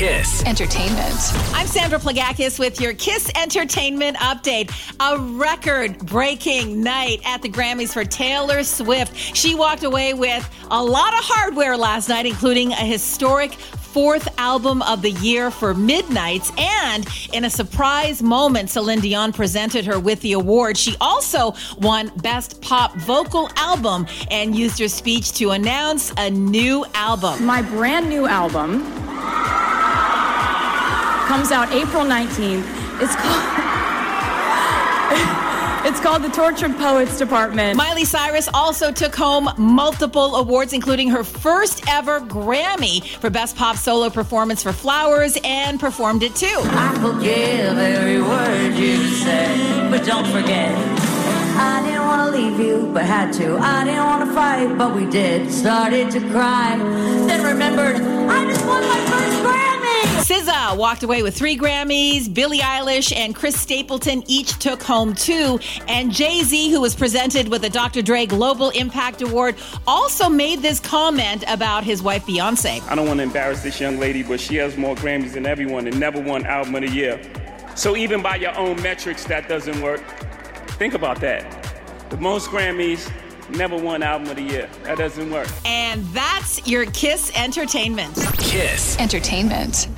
Kiss. Entertainment. I'm Sandra Plagakis with your Kiss Entertainment update. A record breaking night at the Grammys for Taylor Swift. She walked away with a lot of hardware last night, including a historic fourth album of the year for Midnights. And in a surprise moment, Celine Dion presented her with the award. She also won Best Pop Vocal Album and used her speech to announce a new album. My brand new album comes out April 19th. It's called. It's called the Tortured Poets Department. Miley Cyrus also took home multiple awards, including her first ever Grammy for Best Pop Solo Performance for Flowers, and performed it too. I forgive every word you said, but don't forget. I didn't want to leave you, but had to. I didn't want to fight, but we did. Started to cry, then SZA walked away with three Grammys. Billie Eilish and Chris Stapleton each took home two. And Jay Z, who was presented with a Dr. Dre Global Impact Award, also made this comment about his wife Beyonce. I don't want to embarrass this young lady, but she has more Grammys than everyone and never won Album of the Year. So even by your own metrics, that doesn't work. Think about that. The most Grammys, never won Album of the Year. That doesn't work. And that's your Kiss Entertainment. Kiss. Entertainment.